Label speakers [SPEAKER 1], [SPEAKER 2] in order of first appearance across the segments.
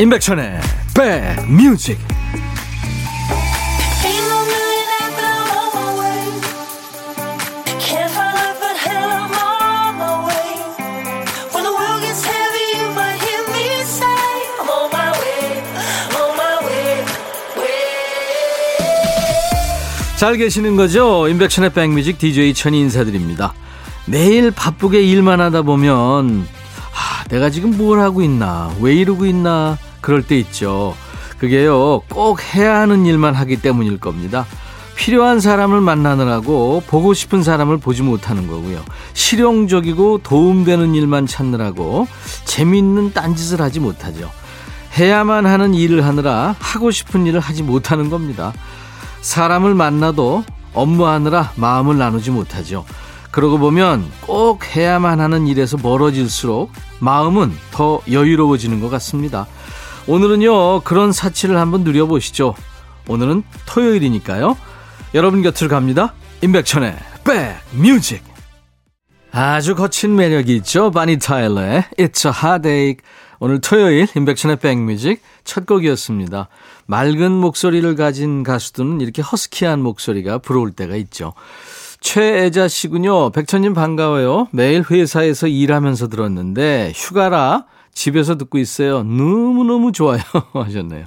[SPEAKER 1] 임백천의 백뮤직 잘 계시는 거죠? 임백천의 백뮤직 DJ 천이 인사드립니다. 매일 바쁘게 일만 하다 보면 아, 내가 지금 뭘 하고 있나? 왜 이러고 있나? 그럴 때 있죠. 그게요, 꼭 해야 하는 일만 하기 때문일 겁니다. 필요한 사람을 만나느라고 보고 싶은 사람을 보지 못하는 거고요. 실용적이고 도움되는 일만 찾느라고 재미있는 딴짓을 하지 못하죠. 해야만 하는 일을 하느라 하고 싶은 일을 하지 못하는 겁니다. 사람을 만나도 업무하느라 마음을 나누지 못하죠. 그러고 보면 꼭 해야만 하는 일에서 멀어질수록 마음은 더 여유로워지는 것 같습니다. 오늘은요, 그런 사치를 한번 누려보시죠. 오늘은 토요일이니까요. 여러분 곁을 갑니다. 임백천의 백뮤직. 아주 거친 매력이 있죠. 바니 타일러의 It's a Heartache. 오늘 토요일 임백천의 백뮤직 첫 곡이었습니다. 맑은 목소리를 가진 가수들은 이렇게 허스키한 목소리가 부러울 때가 있죠. 최애자 씨군요. 백천님 반가워요. 매일 회사에서 일하면서 들었는데 휴가라 집에서 듣고 있어요. 너무너무 좋아요. 하셨네요.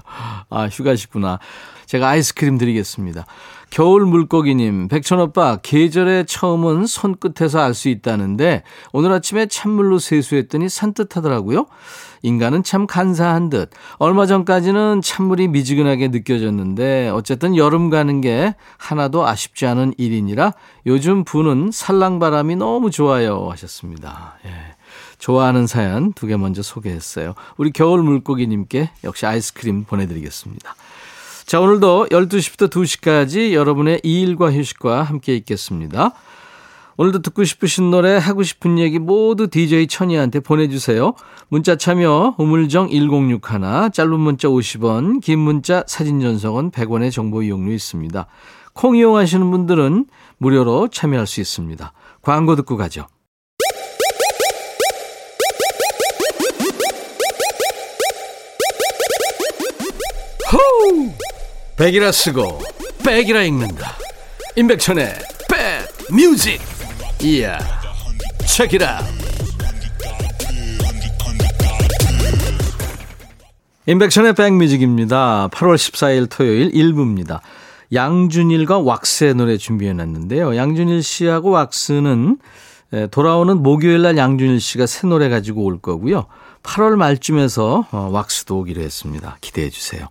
[SPEAKER 1] 아, 휴가시구나. 제가 아이스크림 드리겠습니다. 겨울 물고기님, 백천오빠, 계절의 처음은 손끝에서 알 수 있다는데, 오늘 아침에 찬물로 세수했더니 산뜻하더라고요. 인간은 참 간사한 듯. 얼마 전까지는 찬물이 미지근하게 느껴졌는데, 어쨌든 여름 가는 게 하나도 아쉽지 않은 일이니라, 요즘 부는 살랑바람이 너무 좋아요. 하셨습니다. 예. 좋아하는 사연 두 개 먼저 소개했어요. 우리 겨울 물고기님께 역시 아이스크림 보내드리겠습니다. 자, 오늘도 12시부터 2시까지 여러분의 일과 휴식과 함께 있겠습니다. 오늘도 듣고 싶으신 노래, 하고 싶은 얘기 모두 DJ 천이한테 보내주세요. 문자 참여, 우물정 1061, 짧은 문자 50원, 긴 문자 사진 전송은 100원의 정보 이용료 있습니다. 콩 이용하시는 분들은 무료로 참여할 수 있습니다. 광고 듣고 가죠. 백이라 쓰고 백이라 읽는다. 임백천의 백뮤직. 이야 책이라. 임백천의 백뮤직입니다. 8월 14일 토요일 1부입니다. 양준일과 왁스의 노래 준비해놨는데요. 양준일 씨하고 왁스는 돌아오는 목요일 날 양준일 씨가 새 노래 가지고 올 거고요. 8월 말쯤에서 어, 왁스도 오기로 했습니다. 기대해 주세요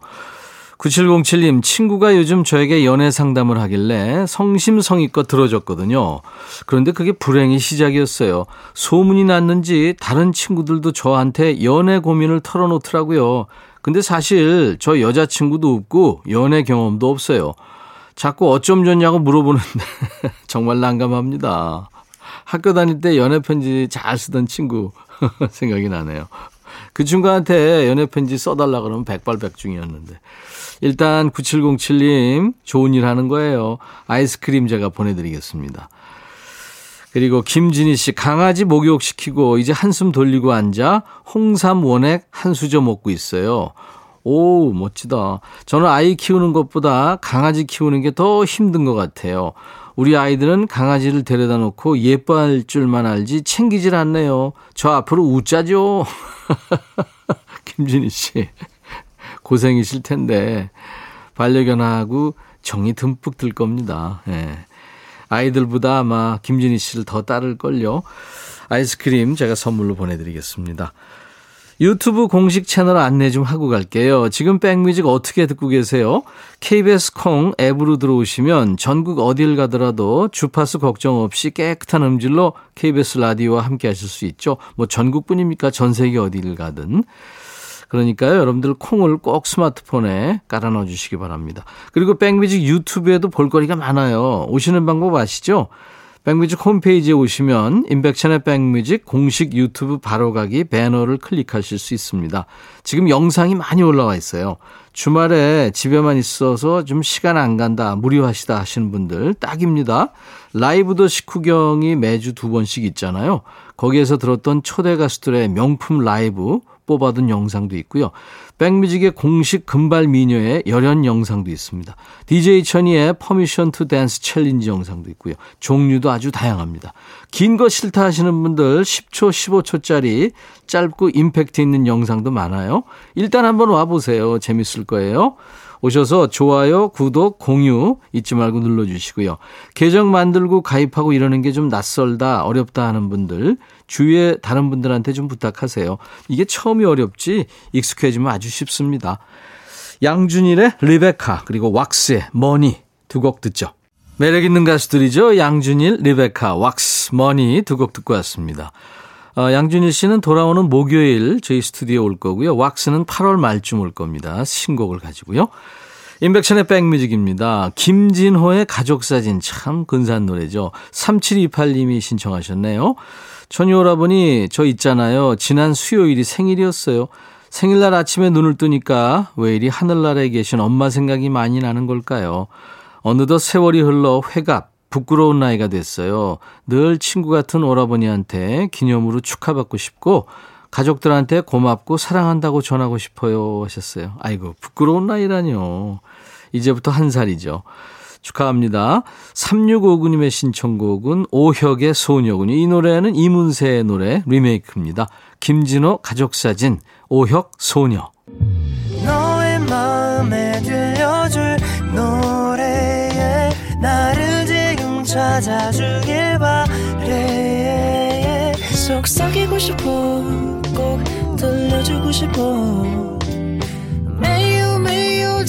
[SPEAKER 1] 9707님, 친구가 요즘 저에게 연애 상담을 하길래 성심성의껏 들어줬거든요. 그런데 그게 불행의 시작이었어요. 소문이 났는지 다른 친구들도 저한테 연애 고민을 털어놓더라고요. 근데 사실 저 여자친구도 없고 연애 경험도 없어요. 자꾸 어쩜 좋냐고 물어보는데 정말 난감합니다. 학교 다닐 때 연애 편지 잘 쓰던 친구 생각이 나네요. 그 친구한테 연애 편지 써달라 그러면 백발백중이었는데. 일단 9707님 좋은 일 하는 거예요. 아이스크림 제가 보내드리겠습니다. 그리고 김진희 씨 강아지 목욕 시키고 이제 한숨 돌리고 앉아 홍삼 원액 한 수저 먹고 있어요. 오 멋지다. 저는 아이 키우는 것보다 강아지 키우는 게 더 힘든 것 같아요. 우리 아이들은 강아지를 데려다 놓고 예뻐할 줄만 알지 챙기질 않네요. 저 앞으로 웃자죠. 김진희 씨. 고생이실 텐데 반려견하고 정이 듬뿍 들 겁니다. 예. 아이들보다 아마 김진희 씨를 더 따를걸요. 아이스크림 제가 선물로 보내드리겠습니다. 유튜브 공식 채널 안내 좀 하고 갈게요. 지금 백뮤직 어떻게 듣고 계세요? KBS 콩 앱으로 들어오시면 전국 어딜 가더라도 주파수 걱정 없이 깨끗한 음질로 KBS 라디오와 함께 하실 수 있죠. 뭐 전국뿐입니까? 전 세계 어딜 가든. 그러니까요, 여러분들 콩을 꼭 스마트폰에 깔아 넣어 주시기 바랍니다. 그리고 백뮤직 유튜브에도 볼거리가 많아요. 오시는 방법 아시죠? 백뮤직 홈페이지에 오시면 인백천의 백뮤직 공식 유튜브 바로가기 배너를 클릭하실 수 있습니다. 지금 영상이 많이 올라와 있어요. 주말에 집에만 있어서 좀 시간 안 간다, 무료하시다 하시는 분들 딱입니다. 라이브 더 식후경이 매주 두 번씩 있잖아요. 거기에서 들었던 초대 가수들의 명품 라이브 뽑아둔 영상도 있고요. 백뮤직의 공식 금발 미녀의 열연 영상도 있습니다. DJ 천이의 Permission to Dance challenge 영상도 있고요. 종류도 아주 다양합니다. 긴 거 싫다 하시는 분들 10초, 15초짜리 짧고 임팩트 있는 영상도 많아요. 일단 한번 와보세요. 재밌을 거예요. 오셔서 좋아요, 구독, 공유 잊지 말고 눌러주시고요. 계정 만들고 가입하고 이러는 게 좀 낯설다, 어렵다 하는 분들 주위에 다른 분들한테 좀 부탁하세요. 이게 처음이 어렵지 익숙해지면 아주 쉽습니다. 양준일의 리베카 그리고 왁스의 Money 두 곡 듣죠. 매력 있는 가수들이죠. 양준일, 리베카, 왁스, Money 두 곡 듣고 왔습니다. 어, 양준일 씨는 돌아오는 목요일 저희 스튜디오에 올 거고요. 왁스는 8월 말쯤 올 겁니다. 신곡을 가지고요. 임백천의 백뮤직입니다. 김진호의 가족사진 참 근사한 노래죠. 3728님이 신청하셨네요. 천이 오라버니 저 있잖아요. 지난 수요일이 생일이었어요. 생일날 아침에 눈을 뜨니까 왜 이리 하늘나라에 계신 엄마 생각이 많이 나는 걸까요? 어느덧 세월이 흘러 회갑, 부끄러운 나이가 됐어요. 늘 친구 같은 오라버니한테 기념으로 축하받고 싶고 가족들한테 고맙고 사랑한다고 전하고 싶어요 하셨어요. 아이고 부끄러운 나이라뇨. 이제부터 한 살이죠. 축하합니다. 3659님의 신청곡은 오혁의 소녀군요. 이 노래는 이문세의 노래 리메이크입니다. 김진호 가족사진 오혁 소녀. 너의 마음에 들려줄 노래에 나를 지금 찾아주길 바래 속삭이고 싶어 꼭 들려주고 싶어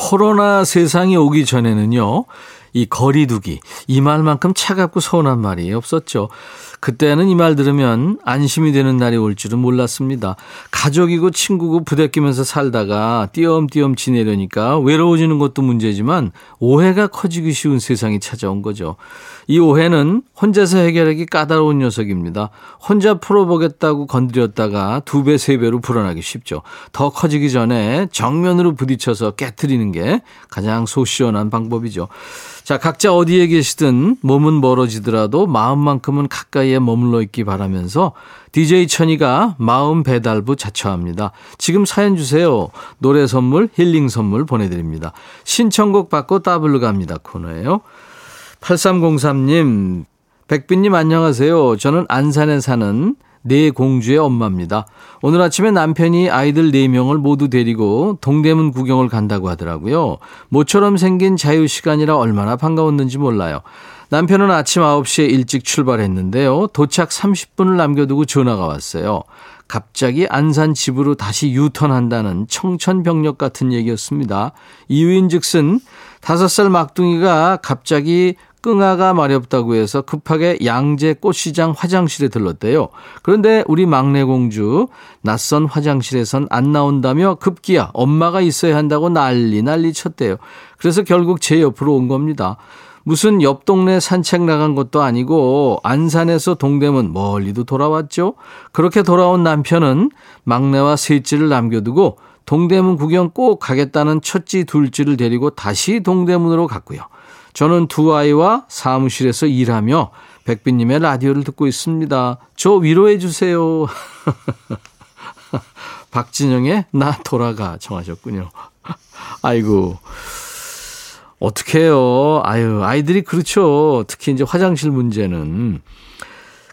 [SPEAKER 1] 코로나 세상이 오기 전에는요. 이 거리두기 이 말만큼 차갑고 서운한 말이 없었죠. 그때는 이 말 들으면 안심이 되는 날이 올 줄은 몰랐습니다. 가족이고 친구고 부대끼면서 살다가 띄엄띄엄 지내려니까 외로워지는 것도 문제지만 오해가 커지기 쉬운 세상이 찾아온 거죠. 이 오해는 혼자서 해결하기 까다로운 녀석입니다. 혼자 풀어보겠다고 건드렸다가 두 배, 세 배로 불어나기 쉽죠. 더 커지기 전에 정면으로 부딪혀서 깨뜨리는 게 가장 소시원한 방법이죠. 자, 각자 어디에 계시든 몸은 멀어지더라도 마음만큼은 가까이에 머물러 있기 바라면서 DJ 천이가 마음 배달부 자처합니다. 지금 사연 주세요. 노래 선물, 힐링 선물 보내드립니다. 신청곡 받고 따블로 갑니다. 코너예요. 8303님, 백빈님 안녕하세요. 저는 안산에 사는 네 공주의 엄마입니다. 오늘 아침에 남편이 아이들 4명을 모두 데리고 동대문 구경을 간다고 하더라고요. 모처럼 생긴 자유시간이라 얼마나 반가웠는지 몰라요. 남편은 아침 9시에 일찍 출발했는데요. 도착 30분을 남겨두고 전화가 왔어요. 갑자기 안산 집으로 다시 유턴한다는 청천벽력 같은 얘기였습니다. 이유인 즉슨 5살 막둥이가 갑자기 끙아가 마렵다고 해서 급하게 양재 꽃시장 화장실에 들렀대요. 그런데 우리 막내 공주 낯선 화장실에선 안 나온다며 급기야 엄마가 있어야 한다고 난리 난리 쳤대요. 그래서 결국 제 옆으로 온 겁니다. 무슨 옆 동네 산책 나간 것도 아니고 안산에서 동대문 멀리도 돌아왔죠. 그렇게 돌아온 남편은 막내와 셋째를 남겨두고 동대문 구경 꼭 가겠다는 첫째 둘째를 데리고 다시 동대문으로 갔고요. 저는 두 아이와 사무실에서 일하며 백빈님의 라디오를 듣고 있습니다. 저 위로해 주세요. 박진영의 나 돌아가 정하셨군요. 아이고. 어떡해요. 아유, 아이들이 그렇죠. 특히 이제 화장실 문제는.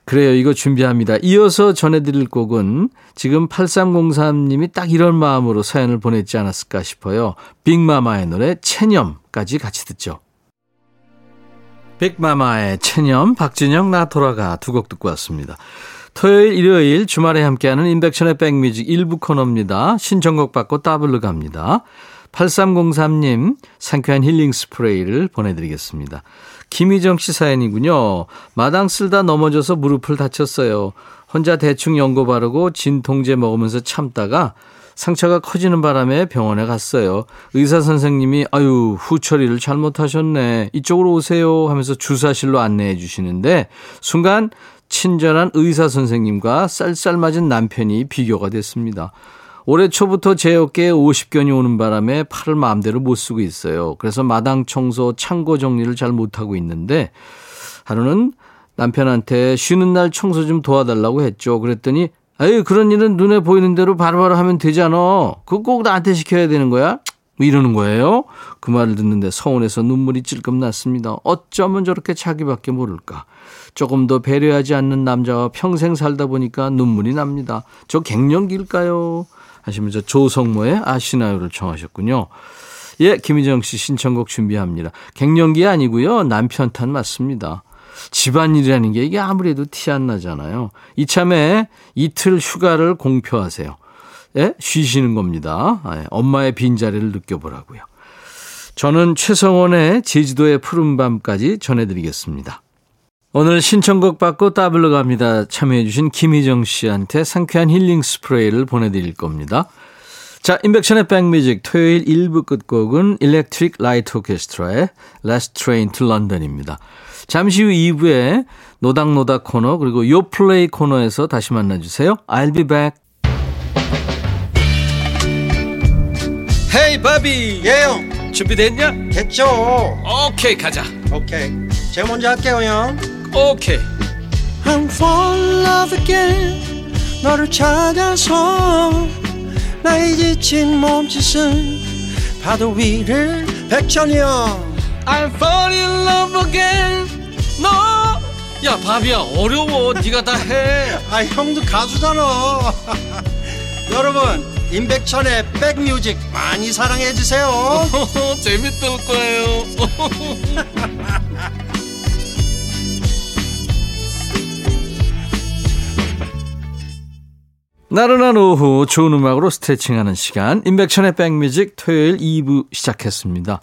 [SPEAKER 1] 그래요. 이거 준비합니다. 이어서 전해드릴 곡은 지금 8303님이 딱 이런 마음으로 사연을 보냈지 않았을까 싶어요. 빅마마의 노래 체념까지 같이 듣죠. 빅마마의 체념, 박진영 나 돌아가 두 곡 듣고 왔습니다. 토요일, 일요일 주말에 함께하는 인백션의 백뮤직 일부 코너입니다. 신청곡 받고 따블로 갑니다. 8303님 상쾌한 힐링 스프레이를 보내드리겠습니다. 김희정 씨 사연이군요. 마당 쓸다 넘어져서 무릎을 다쳤어요. 혼자 대충 연고 바르고 진통제 먹으면서 참다가 상처가 커지는 바람에 병원에 갔어요. 의사 선생님이 아유 후처리를 잘못하셨네. 이쪽으로 오세요 하면서 주사실로 안내해 주시는데 순간 친절한 의사 선생님과 쌀쌀맞은 남편이 비교가 됐습니다. 올해 초부터 제 어깨에 50견이 오는 바람에 팔을 마음대로 못 쓰고 있어요. 그래서 마당 청소, 창고 정리를 잘 못하고 있는데 하루는 남편한테 쉬는 날 청소 좀 도와달라고 했죠. 그랬더니 아유 그런 일은 눈에 보이는 대로 바로 바로 하면 되잖아. 그거 꼭 나한테 시켜야 되는 거야? 이러는 거예요. 그 말을 듣는데 서운해서 눈물이 찔끔 났습니다. 어쩌면 저렇게 자기밖에 모를까. 조금 더 배려하지 않는 남자와 평생 살다 보니까 눈물이 납니다. 저 갱년기일까요? 하시면서 조성모의 아시나요를 청하셨군요. 예, 김희정 씨 신청곡 준비합니다. 갱년기 아니고요. 남편 탓 맞습니다. 집안일이라는 게 이게 아무래도 티 안 나잖아요. 이참에 이틀 휴가를 공표하세요. 예? 쉬시는 겁니다. 예, 엄마의 빈자리를 느껴보라고요. 저는 최성원의 제주도의 푸른밤까지 전해드리겠습니다. 오늘 신청곡 받고 따블로 갑니다. 참여해주신 김희정 씨한테 상쾌한 힐링 스프레이를 보내드릴 겁니다. 자, 임백천의 백뮤직 토요일 1부 끝곡은 일렉트릭 라이트 오케스트라의 Last Train to London입니다. 잠시 후 2부에 노닥노닥 코너 그리고 요 플레이 코너에서 다시 만나주세요. I'll be back.
[SPEAKER 2] 헤이 바비.
[SPEAKER 3] 예영.
[SPEAKER 2] 준비됐냐?
[SPEAKER 3] 됐죠.
[SPEAKER 2] 오케이 가자.
[SPEAKER 3] 오케이. 제가 먼저 할게요 형.
[SPEAKER 2] 오케이.
[SPEAKER 3] I'm fall in love again. 너를 찾아서 나의 지친 몸짓은 파도 위를 백천이 형
[SPEAKER 2] I'm fall in love again 너야 바비야 어려워. 네가 다 해.
[SPEAKER 3] 아 형도 가수잖아. 여러분 임백천의 백뮤직 많이 사랑해 주세요.
[SPEAKER 2] 재밌을 거예요.
[SPEAKER 1] 나른한 오후 좋은 음악으로 스트레칭하는 시간. 임백천의 백뮤직 토요일 2부 시작했습니다.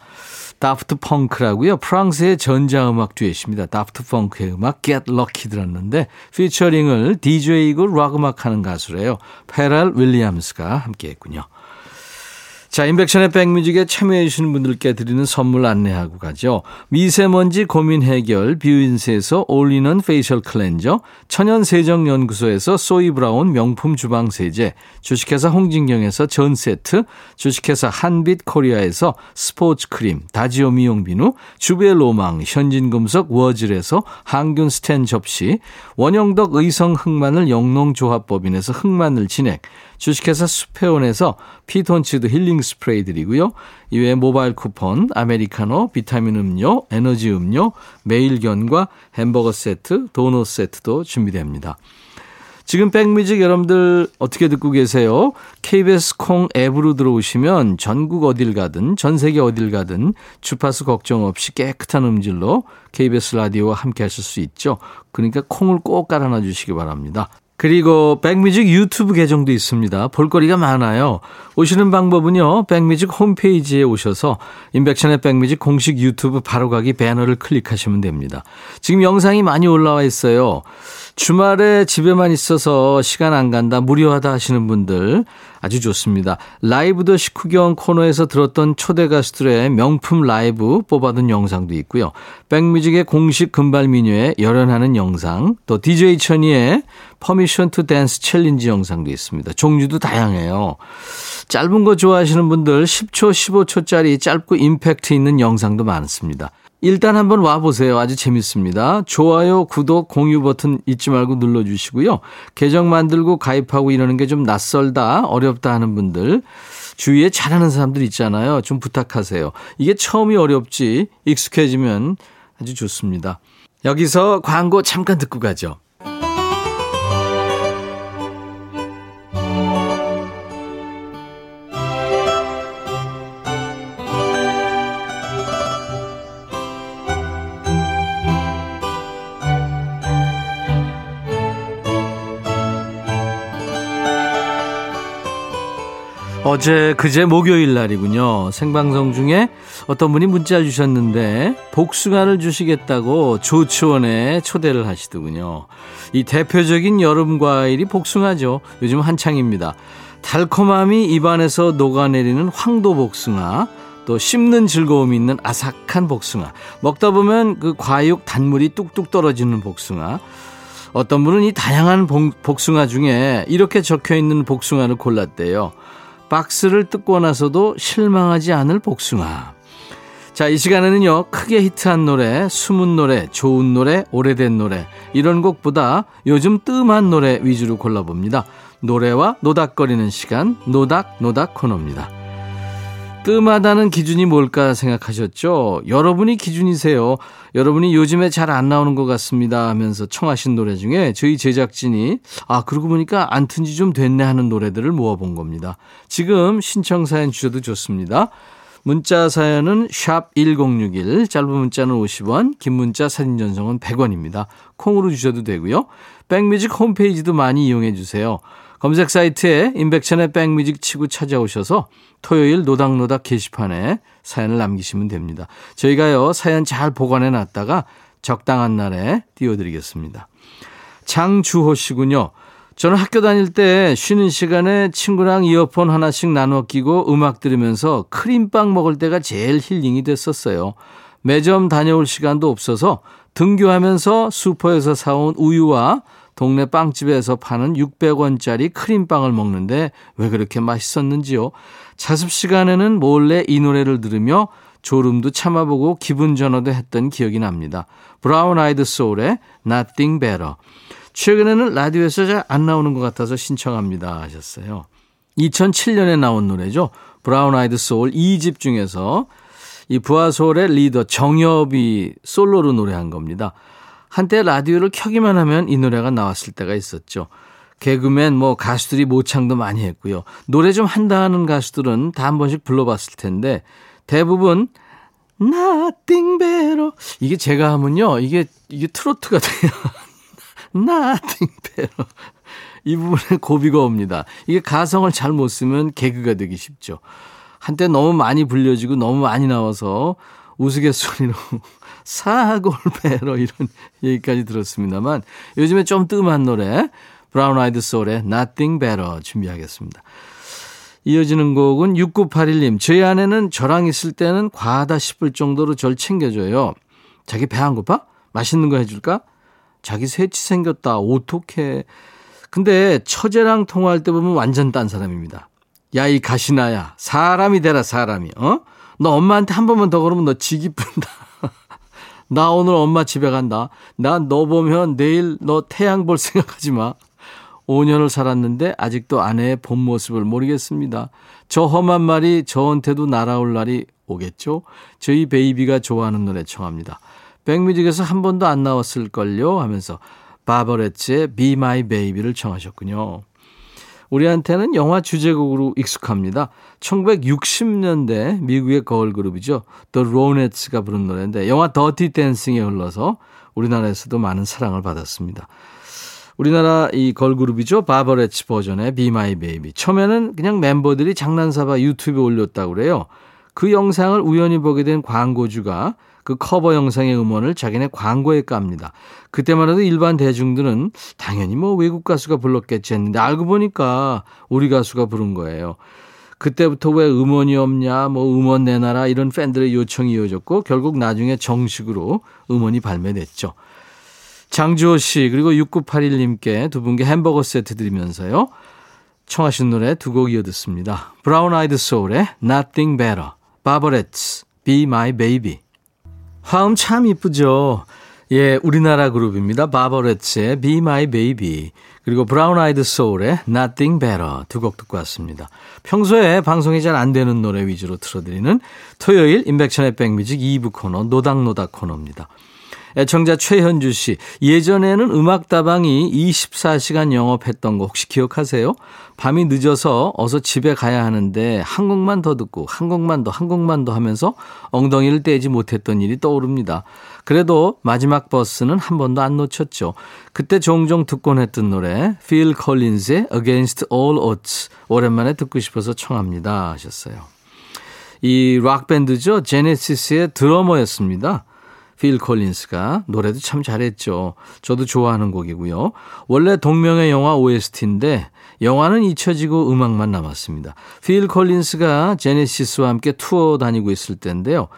[SPEAKER 1] 다프트 펑크라고요. 프랑스의 전자음악 듀엣입니다. 다프트 펑크의 음악 Get Lucky 들었는데 피처링을 DJ이고 락 음악하는 가수래요. 퍼렐 윌리엄스가 함께했군요. 자, 임백천의 백뮤직에 참여해주시는 분들께 드리는 선물 안내하고 가죠. 미세먼지 고민 해결 뷰인스에서 올리는 facial cleanser, 천연세정연구소에서 소이브라운 명품 주방세제, 주식회사 홍진경에서 전세트, 주식회사 한빛 코리아에서 스포츠 크림, 다지오 미용비누, 주베로망, 현진금속 워즐에서 항균 스텐 접시, 원형덕 의성 흑마늘 영농조합법인에서 흑마늘 진액, 주식회사 수페온에서 피톤치드 힐링 스프레이 드리고요. 이외에 모바일 쿠폰, 아메리카노, 비타민 음료, 에너지 음료, 매일견과 햄버거 세트, 도넛 세트도 준비됩니다. 지금 백뮤직 여러분들 어떻게 듣고 계세요? KBS 콩 앱으로 들어오시면 전국 어딜 가든 전 세계 어딜 가든 주파수 걱정 없이 깨끗한 음질로 KBS 라디오와 함께 하실 수 있죠. 그러니까 콩을 꼭 깔아놔 주시기 바랍니다. 그리고 백뮤직 유튜브 계정도 있습니다. 볼거리가 많아요. 오시는 방법은요. 백뮤직 홈페이지에 오셔서 인백션의 백뮤직 공식 유튜브 바로가기 배너를 클릭하시면 됩니다. 지금 영상이 많이 올라와 있어요. 주말에 집에만 있어서 시간 안 간다, 무료하다 하시는 분들 아주 좋습니다. 라이브 더 식후경 코너에서 들었던 초대 가수들의 명품 라이브 뽑아둔 영상도 있고요. 백뮤직의 공식 금발 미녀에 열연하는 영상, 또 DJ 천이의 Permission to Dance 챌린지 영상도 있습니다. 종류도 다양해요. 짧은 거 좋아하시는 분들 10초, 15초짜리 짧고 임팩트 있는 영상도 많습니다. 일단 한번 와보세요. 아주 재밌습니다. 좋아요, 구독, 공유 버튼 잊지 말고 눌러주시고요. 계정 만들고 가입하고 이러는 게 좀 낯설다, 어렵다 하는 분들, 주위에 잘하는 사람들 있잖아요. 좀 부탁하세요. 이게 처음이 어렵지, 익숙해지면 아주 좋습니다. 여기서 광고 잠깐 듣고 가죠. 어제 그제 목요일 날이군요. 생방송 중에 어떤 분이 문자 주셨는데 복숭아를 주시겠다고 조치원에 초대를 하시더군요. 이 대표적인 여름 과일이 복숭아죠. 요즘 한창입니다. 달콤함이 입안에서 녹아내리는 황도 복숭아, 또 씹는 즐거움이 있는 아삭한 복숭아. 먹다 보면 그 과육 단물이 뚝뚝 떨어지는 복숭아. 어떤 분은 이 다양한 복숭아 중에 이렇게 적혀 있는 복숭아를 골랐대요. 박스를 뜯고 나서도 실망하지 않을 복숭아. 자, 이 시간에는요, 크게 히트한 노래, 숨은 노래, 좋은 노래, 오래된 노래, 이런 곡보다 요즘 뜸한 노래 위주로 골라봅니다. 노래와 노닥거리는 시간, 노닥, 노닥 코너입니다. 뜸하다는 기준이 뭘까 생각하셨죠? 여러분이 기준이세요. 여러분이 요즘에 잘 안 나오는 것 같습니다 하면서 청하신 노래 중에 저희 제작진이 아, 그러고 보니까 안 튼 지 좀 됐네 하는 노래들을 모아본 겁니다. 지금 신청 사연 주셔도 좋습니다. 문자 사연은 샵 1061, 짧은 문자는 50원, 긴 문자 사진 전송은 100원입니다. 콩으로 주셔도 되고요. 백뮤직 홈페이지도 많이 이용해 주세요. 검색 사이트에 인백천의 백뮤직 치고 찾아오셔서 토요일 노닥노닥 게시판에 사연을 남기시면 됩니다. 저희가요, 사연 잘 보관해 놨다가 적당한 날에 띄워드리겠습니다. 장주호 씨군요. 저는 학교 다닐 때 쉬는 시간에 친구랑 이어폰 하나씩 나눠 끼고 음악 들으면서 크림빵 먹을 때가 제일 힐링이 됐었어요. 매점 다녀올 시간도 없어서 등교하면서 슈퍼에서 사온 우유와 동네 빵집에서 파는 600원짜리 크림빵을 먹는데 왜 그렇게 맛있었는지요. 자습 시간에는 몰래 이 노래를 들으며 졸음도 참아보고 기분 전환도 했던 기억이 납니다. 브라운 아이드 소울의 Nothing Better. 최근에는 라디오에서 잘 안 나오는 것 같아서 신청합니다 하셨어요. 2007년에 나온 노래죠. 브라운 아이드 소울 2집 중에서 이 부하소울의 리더 정엽이 솔로로 노래한 겁니다. 한때 라디오를 켜기만 하면 이 노래가 나왔을 때가 있었죠. 개그맨 뭐 가수들이 모창도 많이 했고요. 노래 좀 한다 하는 가수들은 다 한 번씩 불러봤을 텐데 대부분 Nothing better 이게 제가 하면요 이게 이게 트로트가 돼요. Nothing better 이 부분에 고비가 옵니다. 이게 가성을 잘 못 쓰면 개그가 되기 쉽죠. 한때 너무 많이 불려지고 너무 많이 나와서 우스갯소리로 사골배로 이런 얘기까지 들었습니다만 요즘에 좀 뜸한 노래 브라운 아이드 소울의 Nothing Better 준비하겠습니다. 이어지는 곡은 6981님. 저희 아내는 저랑 있을 때는 과하다 싶을 정도로 절 챙겨줘요. 자기 배 안 고파? 맛있는 거 해줄까? 자기 새치 생겼다. 어떡해. 근데 처제랑 통화할 때 보면 완전 딴 사람입니다. 야, 이 가시나야. 사람이 되라, 사람이. 어? 너 엄마한테 한 번만 더 그러면 너 지 기쁜다. 나 오늘 엄마 집에 간다. 나 너 보면 내일 너 태양 볼 생각하지 마. 5년을 살았는데 아직도 아내의 본 모습을 모르겠습니다. 저 험한 말이 저한테도 날아올 날이 오겠죠? 저희 베이비가 좋아하는 노래 청합니다. 백뮤직에서 한 번도 안 나왔을걸요? 하면서 바버레츠의 Be My Baby를 청하셨군요. 우리한테는 영화 주제곡으로 익숙합니다. 1960년대 미국의 거울 그룹이죠. The Ronettes가 부른 노래인데 영화 더티 댄싱에 흘러서 우리나라에서도 많은 사랑을 받았습니다. 우리나라 이 걸그룹이죠. 바버레츠 버전의 Be My Baby. 처음에는 그냥 멤버들이 장난삼아 유튜브에 올렸다고 그래요. 그 영상을 우연히 보게 된 광고주가 그 커버 영상의 음원을 자기네 광고에 깝니다. 그때만 해도 일반 대중들은 당연히 뭐 외국 가수가 불렀겠지 했는데 알고 보니까 우리 가수가 부른 거예요. 그때부터 왜 음원이 없냐, 뭐 음원 내놔라 이런 팬들의 요청이 이어졌고 결국 나중에 정식으로 음원이 발매됐죠. 장주호 씨 그리고 6981님께 두 분께 햄버거 세트 드리면서요. 청하신 노래 두 곡 이어 듣습니다. 브라운 아이드 소울의 Nothing Better, 바버렛츠 Be My Baby. 화음 참 이쁘죠. 예, 우리나라 그룹입니다. 바버렛츠의 Be My Baby 그리고 브라운 아이드 소울의 Nothing Better 두 곡 듣고 왔습니다. 평소에 방송이 잘 안 되는 노래 위주로 틀어드리는 토요일 인백천의 백뮤직 2부 코너 노닥노닥 코너입니다. 애청자 최현주 씨, 예전에는 음악다방이 24시간 영업했던 거 혹시 기억하세요? 밤이 늦어서 어서 집에 가야 하는데 한 곡만 더 듣고 한 곡만 더, 한 곡만 더 하면서 엉덩이를 떼지 못했던 일이 떠오릅니다. 그래도 마지막 버스는 한 번도 안 놓쳤죠. 그때 종종 듣곤 했던 노래, Phil Collins의 Against All Odds. 오랜만에 듣고 싶어서 청합니다. 하셨어요. 이 락밴드죠. 제네시스의 드러머였습니다. 필 콜린스가 노래도 참 잘했죠. 저도 좋아하는 곡이고요. 원래 동명의 영화 OST인데 영화는 잊혀지고 음악만 남았습니다. 필 콜린스가 제네시스와 함께 투어 다니고 있을 때인데요.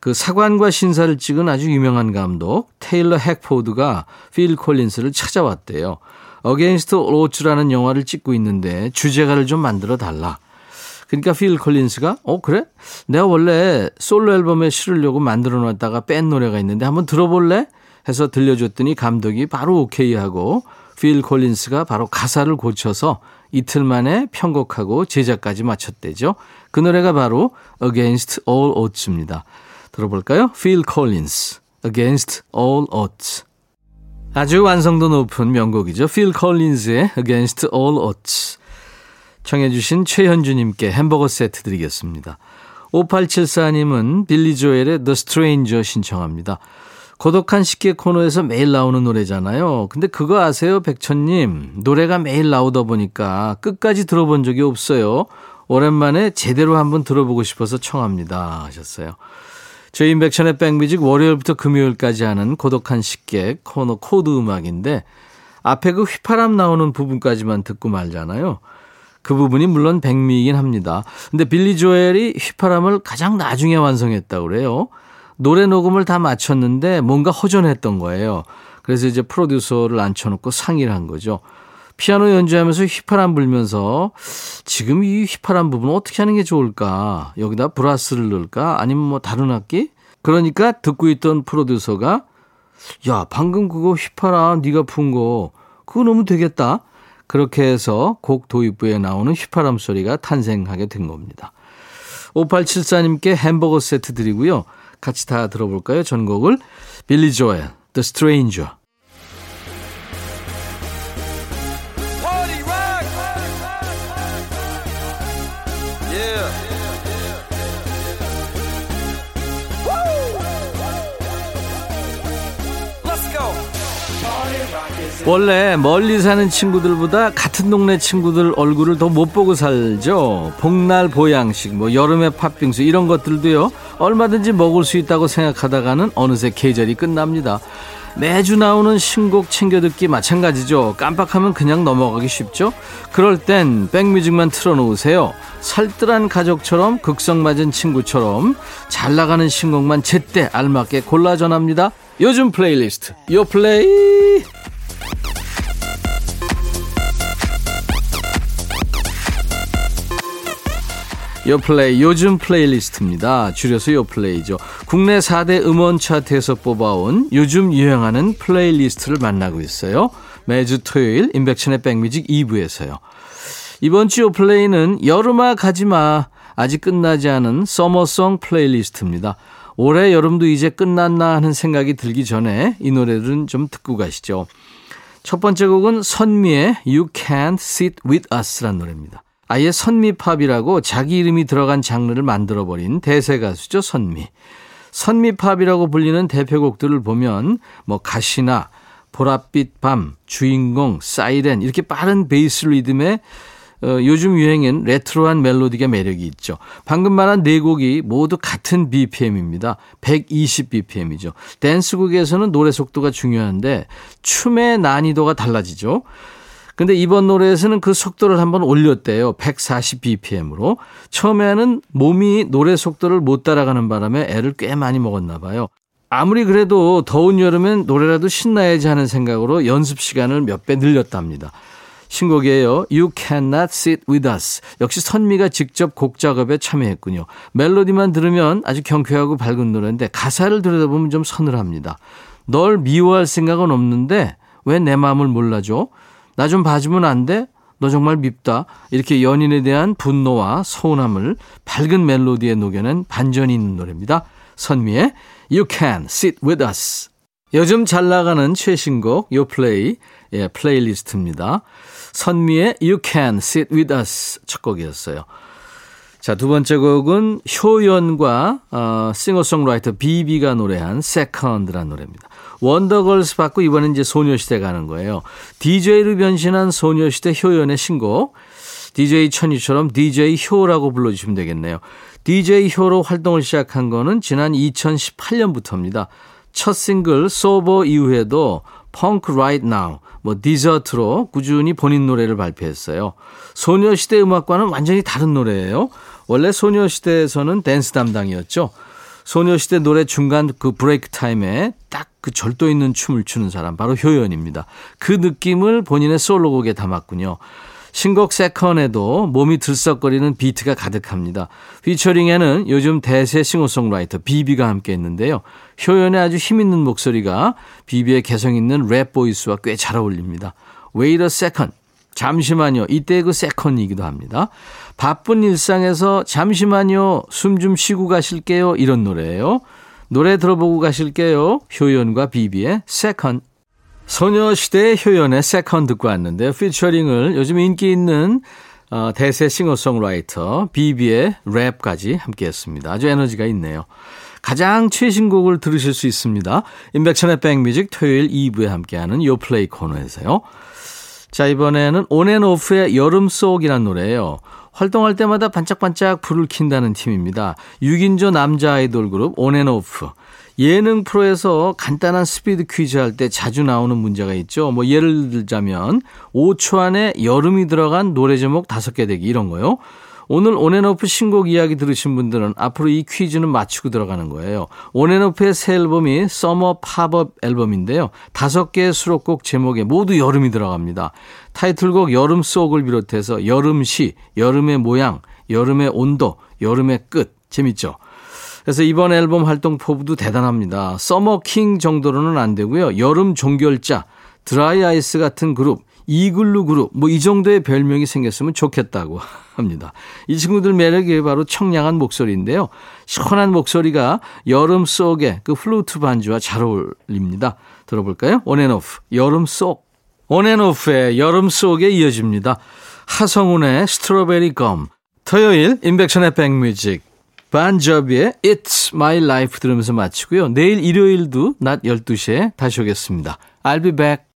[SPEAKER 1] 그 사관과 신사를 찍은 아주 유명한 감독 테일러 핵포드가 필 콜린스를 찾아왔대요. Against All Odds라는 영화를 찍고 있는데 주제가를 좀 만들어 달라. 그러니까 필 콜린스가 어 그래? 내가 원래 솔로 앨범에 실으려고 만들어 놨다가 뺀 노래가 있는데 한번 들어볼래? 해서 들려줬더니 감독이 바로 오케이 하고 필 콜린스가 바로 가사를 고쳐서 이틀 만에 편곡하고 제작까지 마쳤대죠. 그 노래가 바로 Against All Odds입니다. 들어볼까요? 필 콜린스 Against All Odds 아주 완성도 높은 명곡이죠. 필 콜린스의 Against All Odds 청해 주신 최현주님께 햄버거 세트 드리겠습니다. 5874님은 빌리 조엘의 The Stranger 신청합니다. 고독한 식객 코너에서 매일 나오는 노래잖아요. 근데 그거 아세요, 백천님? 노래가 매일 나오다 보니까 끝까지 들어본 적이 없어요. 오랜만에 제대로 한번 들어보고 싶어서 청합니다. 하셨어요. 저희 인백천의 백뮤직 월요일부터 금요일까지 하는 고독한 식객 코너 코드 음악인데 앞에 그 휘파람 나오는 부분까지만 듣고 말잖아요. 그 부분이 물론 백미이긴 합니다. 근데 빌리 조엘이 휘파람을 가장 나중에 완성했다고 그래요. 노래 녹음을 다 마쳤는데 뭔가 허전했던 거예요. 그래서 이제 프로듀서를 앉혀놓고 상의를 한 거죠. 피아노 연주하면서 휘파람 불면서 지금 이 휘파람 부분 어떻게 하는 게 좋을까? 여기다 브라스를 넣을까? 아니면 뭐 다른 악기? 그러니까 듣고 있던 프로듀서가 야 방금 그거 휘파람 네가 푼 거 그거 너무 되겠다. 그렇게 해서 곡 도입부에 나오는 휘파람 소리가 탄생하게 된 겁니다. 5874님께 햄버거 세트 드리고요. 같이 다 들어볼까요? 전곡을 빌리 조엘, The Stranger. 원래 멀리 사는 친구들보다 같은 동네 친구들 얼굴을 더 못 보고 살죠. 복날 보양식, 뭐 여름에 팥빙수 이런 것들도요. 얼마든지 먹을 수 있다고 생각하다가는 어느새 계절이 끝납니다. 매주 나오는 신곡 챙겨 듣기 마찬가지죠. 깜빡하면 그냥 넘어가기 쉽죠. 그럴 땐 백뮤직만 틀어놓으세요. 살뜰한 가족처럼 극성맞은 친구처럼 잘 나가는 신곡만 제때 알맞게 골라 전합니다. 요즘 플레이리스트 요 플레이 요플레이 요즘 플레이리스트입니다. 줄여서 요플레이죠. 국내 4대 음원 차트에서 뽑아온 요즘 유행하는 플레이리스트를 만나고 있어요. 매주 토요일 인백천의 백뮤직 2부에서요. 이번 주 요플레이는 여름아 가지마 아직 끝나지 않은 summer song 플레이리스트입니다. 올해 여름도 이제 끝났나 하는 생각이 들기 전에 이 노래들은 좀 듣고 가시죠. 첫 번째 곡은 선미의 You Can't Sit With Us라는 노래입니다. 아예 선미팝이라고 자기 이름이 들어간 장르를 만들어버린 대세 가수죠, 선미. 선미팝이라고 불리는 대표곡들을 보면 뭐 가시나 보랏빛 밤, 주인공, 사이렌 이렇게 빠른 베이스 리듬의 어, 요즘 유행엔 레트로한 멜로디가 매력이 있죠. 방금 말한 네 곡이 모두 같은 BPM입니다. 120 BPM이죠. 댄스곡에서는 노래 속도가 중요한데 춤의 난이도가 달라지죠. 근데 이번 노래에서는 그 속도를 한번 올렸대요. 140bpm으로. 처음에는 몸이 노래 속도를 못 따라가는 바람에 애를 꽤 많이 먹었나 봐요. 아무리 그래도 더운 여름엔 노래라도 신나야지 하는 생각으로 연습 시간을 몇 배 늘렸답니다. 신곡이에요. You Cannot Sit With Us. 역시 선미가 직접 곡 작업에 참여했군요. 멜로디만 들으면 아주 경쾌하고 밝은 노래인데 가사를 들여다보면 좀 서늘합니다. 널 미워할 생각은 없는데 왜 내 마음을 몰라줘? 나 좀 봐주면 안 돼? 너 정말 밉다. 이렇게 연인에 대한 분노와 서운함을 밝은 멜로디에 녹여낸 반전이 있는 노래입니다. 선미의 You Can Sit With Us. 요즘 잘 나가는 최신곡 요플레이 예, 플레이리스트입니다. 선미의 You Can Sit With Us 첫 곡이었어요. 자, 두 번째 곡은 효연과 어, 싱어송라이터 비비가 노래한 Second란 노래입니다. 원더걸스 받고 이번엔 이제 소녀시대 가는 거예요. DJ로 변신한 소녀시대 효연의 신곡. DJ 천이처럼 DJ 효라고 불러주시면 되겠네요. DJ 효로 활동을 시작한 거는 지난 2018년부터입니다. 첫 싱글 Sober 이후에도 Punk Right Now 뭐 Dessert로 꾸준히 본인 노래를 발표했어요. 소녀시대 음악과는 완전히 다른 노래예요. 원래 소녀시대에서는 댄스 담당이었죠. 소녀시대 노래 중간 그 브레이크 타임에 딱 그 절도 있는 춤을 추는 사람 바로 효연입니다. 그 느낌을 본인의 솔로곡에 담았군요. 신곡 Second에도 몸이 들썩거리는 비트가 가득합니다. 피처링에는 요즘 대세 싱어송라이터 비비가 함께 했는데요. 효연의 아주 힘있는 목소리가 비비의 개성 있는 랩 보이스와 꽤 잘 어울립니다. Wait a second. 잠시만요. 이때 그 second이기도 합니다. 바쁜 일상에서 잠시만요. 숨 좀 쉬고 가실게요. 이런 노래예요. 노래 들어보고 가실게요. 효연과 비비의 Second. 소녀시대의 효연의 Second 듣고 왔는데 피처링을 요즘 인기 있는 어, 대세 싱어송라이터 비비의 랩까지 함께 했습니다. 아주 에너지가 있네요. 가장 최신곡을 들으실 수 있습니다. 인백천의 백뮤직 토요일 2부에 함께하는 요플레이 코너에서요. 자 이번에는 온앤오프의 여름 속이라는 노래예요. 활동할 때마다 반짝반짝 불을 킨다는 팀입니다. 6인조 남자 아이돌 그룹 온앤오프. 예능 프로에서 간단한 스피드 퀴즈 할 때 자주 나오는 문제가 있죠. 뭐 예를 들자면 5초 안에 여름이 들어간 노래 제목 5개 대기 이런 거요. 오늘 온앤오프 신곡 이야기 들으신 분들은 앞으로 이 퀴즈는 맞추고 들어가는 거예요. 온앤오프의 새 앨범이 summer pop-up 앨범인데요. 다섯 개의 수록곡 제목에 모두 여름이 들어갑니다. 타이틀곡 여름 쏙을 비롯해서 여름시, 여름의 모양, 여름의 온도, 여름의 끝. 재밌죠? 그래서 이번 앨범 활동 포부도 대단합니다. summer king 정도로는 안 되고요. 여름 종결자, 드라이 아이스 같은 그룹, 이글루 그룹, 뭐 이 정도의 별명이 생겼으면 좋겠다고 합니다. 이 친구들 매력이 바로 청량한 목소리인데요. 시원한 목소리가 여름 쏙의 그 플루트 반주와 잘 어울립니다. 들어볼까요? 온앤오프, 여름 쏙. 온앤오프의 여름 쏙에 이어집니다. 하성운의 Strawberry Gum. 토요일 인백션의 백뮤직. 본 조비의 It's My Life 들으면서 마치고요. 내일 일요일도 낮 12시에 다시 오겠습니다. I'll be back.